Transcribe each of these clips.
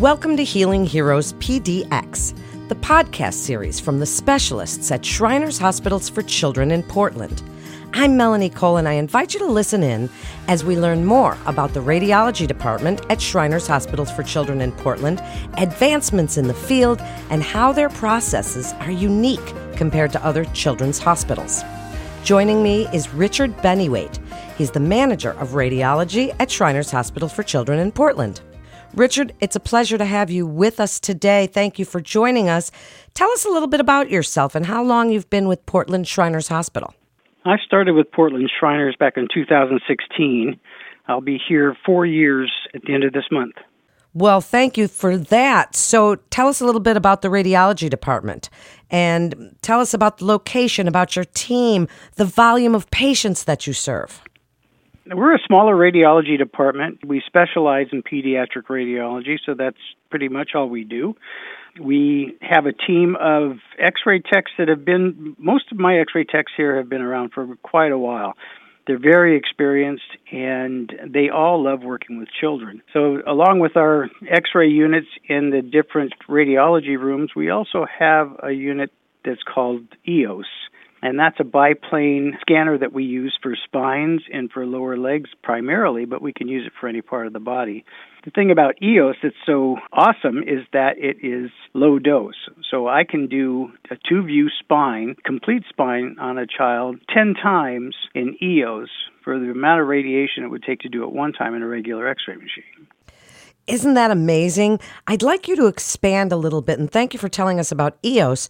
Welcome to Healing Heroes PDX, the podcast series from the specialists at Shriners Hospitals for Children in Portland. I'm Melanie Cole, and I invite you to listen in as we learn more about the radiology department at Shriners Hospitals for Children in Portland, advancements in the field, and how their processes are unique compared to other children's hospitals. Joining me is Richard Bennewate. He's the manager of radiology at Shriners Hospital for Children in Portland. Richard, it's a pleasure to have you with us today. Thank you for joining us. Tell us a little bit about yourself and how long you've been with Portland Shriners Hospital. I started with Portland Shriners back in 2016. I'll be here four years at the end of this month. Well, thank you for that. So, tell us a little bit about the radiology department and tell us about the location, about your team, the volume of patients that you serve. We're a smaller radiology department. We specialize in pediatric radiology, so that's pretty much all we do. We have a team of x ray techs that have been, most of my x ray techs here have been around for quite a while. They're very experienced and they all love working with children. So, along with our x ray units in the different radiology rooms, we also have a unit that's called EOS and that's a biplane scanner that we use for spines and for lower legs primarily, but we can use it for any part of the body. The thing about EOS that's so awesome is that it is low dose. So I can do a two view spine, complete spine on a child 10 times in EOS for the amount of radiation it would take to do it one time in a regular x ray machine. Isn't that amazing? I'd like you to expand a little bit and thank you for telling us about EOS.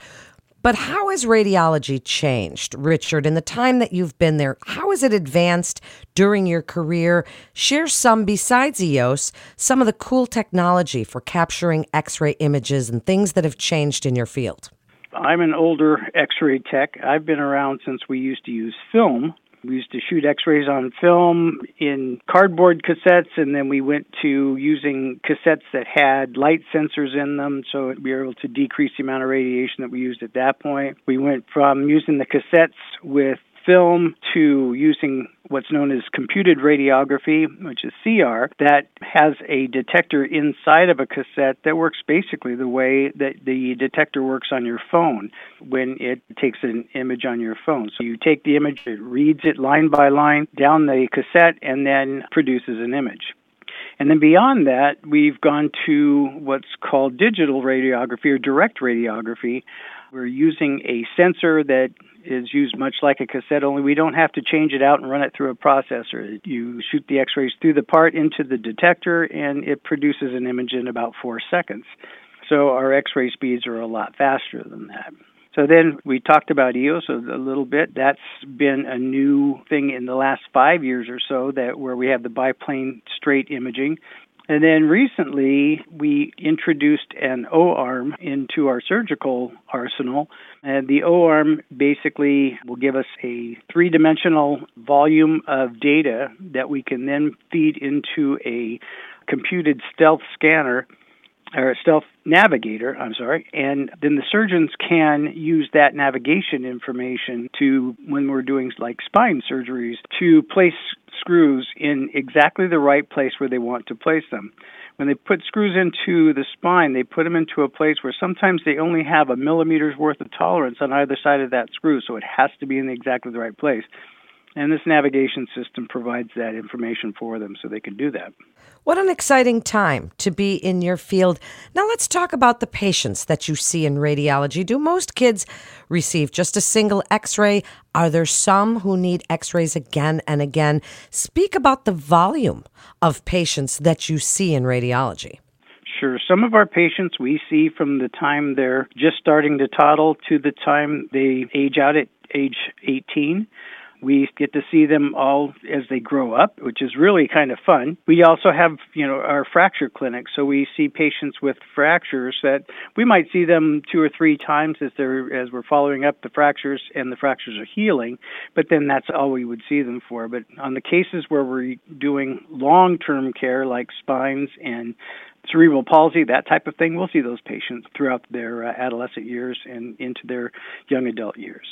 But how has radiology changed, Richard, in the time that you've been there? How has it advanced during your career? Share some, besides EOS, some of the cool technology for capturing x ray images and things that have changed in your field. I'm an older x ray tech. I've been around since we used to use film we used to shoot x rays on film in cardboard cassettes, and then we went to using cassettes that had light sensors in them so we were able to decrease the amount of radiation that we used at that point. We went from using the cassettes with film to using what's known as computed radiography, which is CR, that has a detector inside of a cassette that works basically the way that the detector works on your phone when it takes an image on your phone. So you take the image, it reads it line by line down the cassette, and then produces an image. And then beyond that, we've gone to what's called digital radiography or direct radiography. We're using a sensor that is used much like a cassette, only we don't have to change it out and run it through a processor. You shoot the x rays through the part into the detector, and it produces an image in about four seconds. So our x ray speeds are a lot faster than that. So then we talked about EOS a little bit. That's been a new thing in the last five years or so that where we have the biplane straight imaging. And then recently, we introduced an O arm into our surgical arsenal. And the O arm basically will give us a three dimensional volume of data that we can then feed into a computed stealth scanner or stealth navigator, I'm sorry, and then the surgeons can use that navigation information to, when we're doing like spine surgeries, to place screws in exactly the right place where they want to place them. When they put screws into the spine, they put them into a place where sometimes they only have a millimeter's worth of tolerance on either side of that screw, so it has to be in exactly the right place. And this navigation system provides that information for them so they can do that. What an exciting time to be in your field. Now, let's talk about the patients that you see in radiology. Do most kids receive just a single x ray? Are there some who need x rays again and again? Speak about the volume of patients that you see in radiology. Sure. Some of our patients we see from the time they're just starting to toddle to the time they age out at age 18. We get to see them all as they grow up, which is really kind of fun. We also have, you know, our fracture clinic, so we see patients with fractures that we might see them two or three times as they're as we're following up the fractures and the fractures are healing, but then that's all we would see them for. But on the cases where we're doing long-term care like spines and cerebral palsy, that type of thing, we'll see those patients throughout their uh, adolescent years and into their young adult years.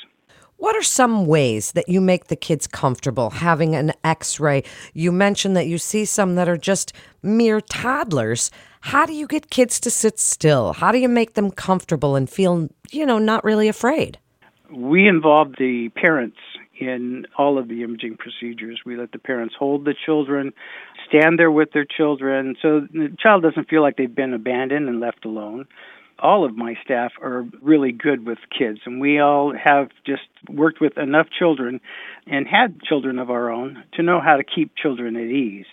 What are some ways that you make the kids comfortable having an x ray? You mentioned that you see some that are just mere toddlers. How do you get kids to sit still? How do you make them comfortable and feel, you know, not really afraid? We involve the parents in all of the imaging procedures. We let the parents hold the children, stand there with their children, so the child doesn't feel like they've been abandoned and left alone. All of my staff are really good with kids, and we all have just worked with enough children and had children of our own to know how to keep children at ease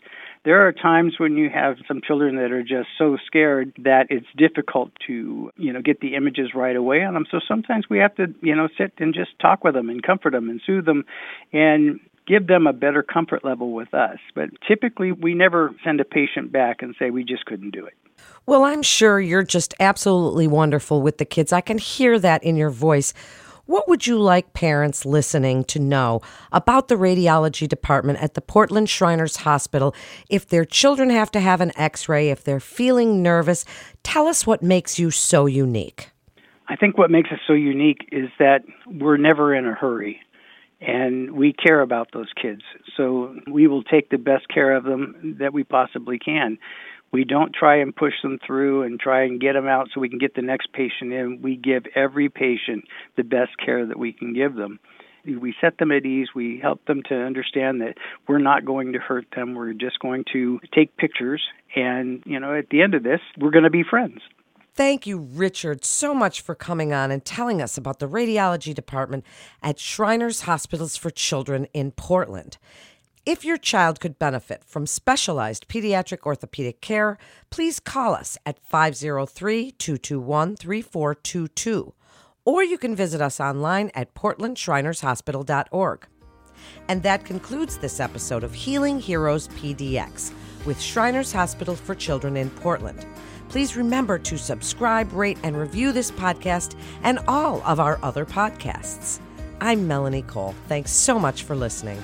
there are times when you have some children that are just so scared that it's difficult to, you know, get the images right away on them. So sometimes we have to, you know, sit and just talk with them and comfort them and soothe them and give them a better comfort level with us. But typically we never send a patient back and say we just couldn't do it. Well, I'm sure you're just absolutely wonderful with the kids. I can hear that in your voice. What would you like parents listening to know about the radiology department at the Portland Shriners Hospital if their children have to have an x ray, if they're feeling nervous? Tell us what makes you so unique. I think what makes us so unique is that we're never in a hurry and we care about those kids. So we will take the best care of them that we possibly can. We don't try and push them through and try and get them out so we can get the next patient in. We give every patient the best care that we can give them. We set them at ease. We help them to understand that we're not going to hurt them. We're just going to take pictures. And, you know, at the end of this, we're going to be friends. Thank you, Richard, so much for coming on and telling us about the radiology department at Shriners Hospitals for Children in Portland. If your child could benefit from specialized pediatric orthopedic care, please call us at 503 221 3422, or you can visit us online at portlandshrinershospital.org. And that concludes this episode of Healing Heroes PDX with Shriners Hospital for Children in Portland. Please remember to subscribe, rate, and review this podcast and all of our other podcasts. I'm Melanie Cole. Thanks so much for listening.